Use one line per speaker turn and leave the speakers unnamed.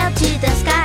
out to the sky.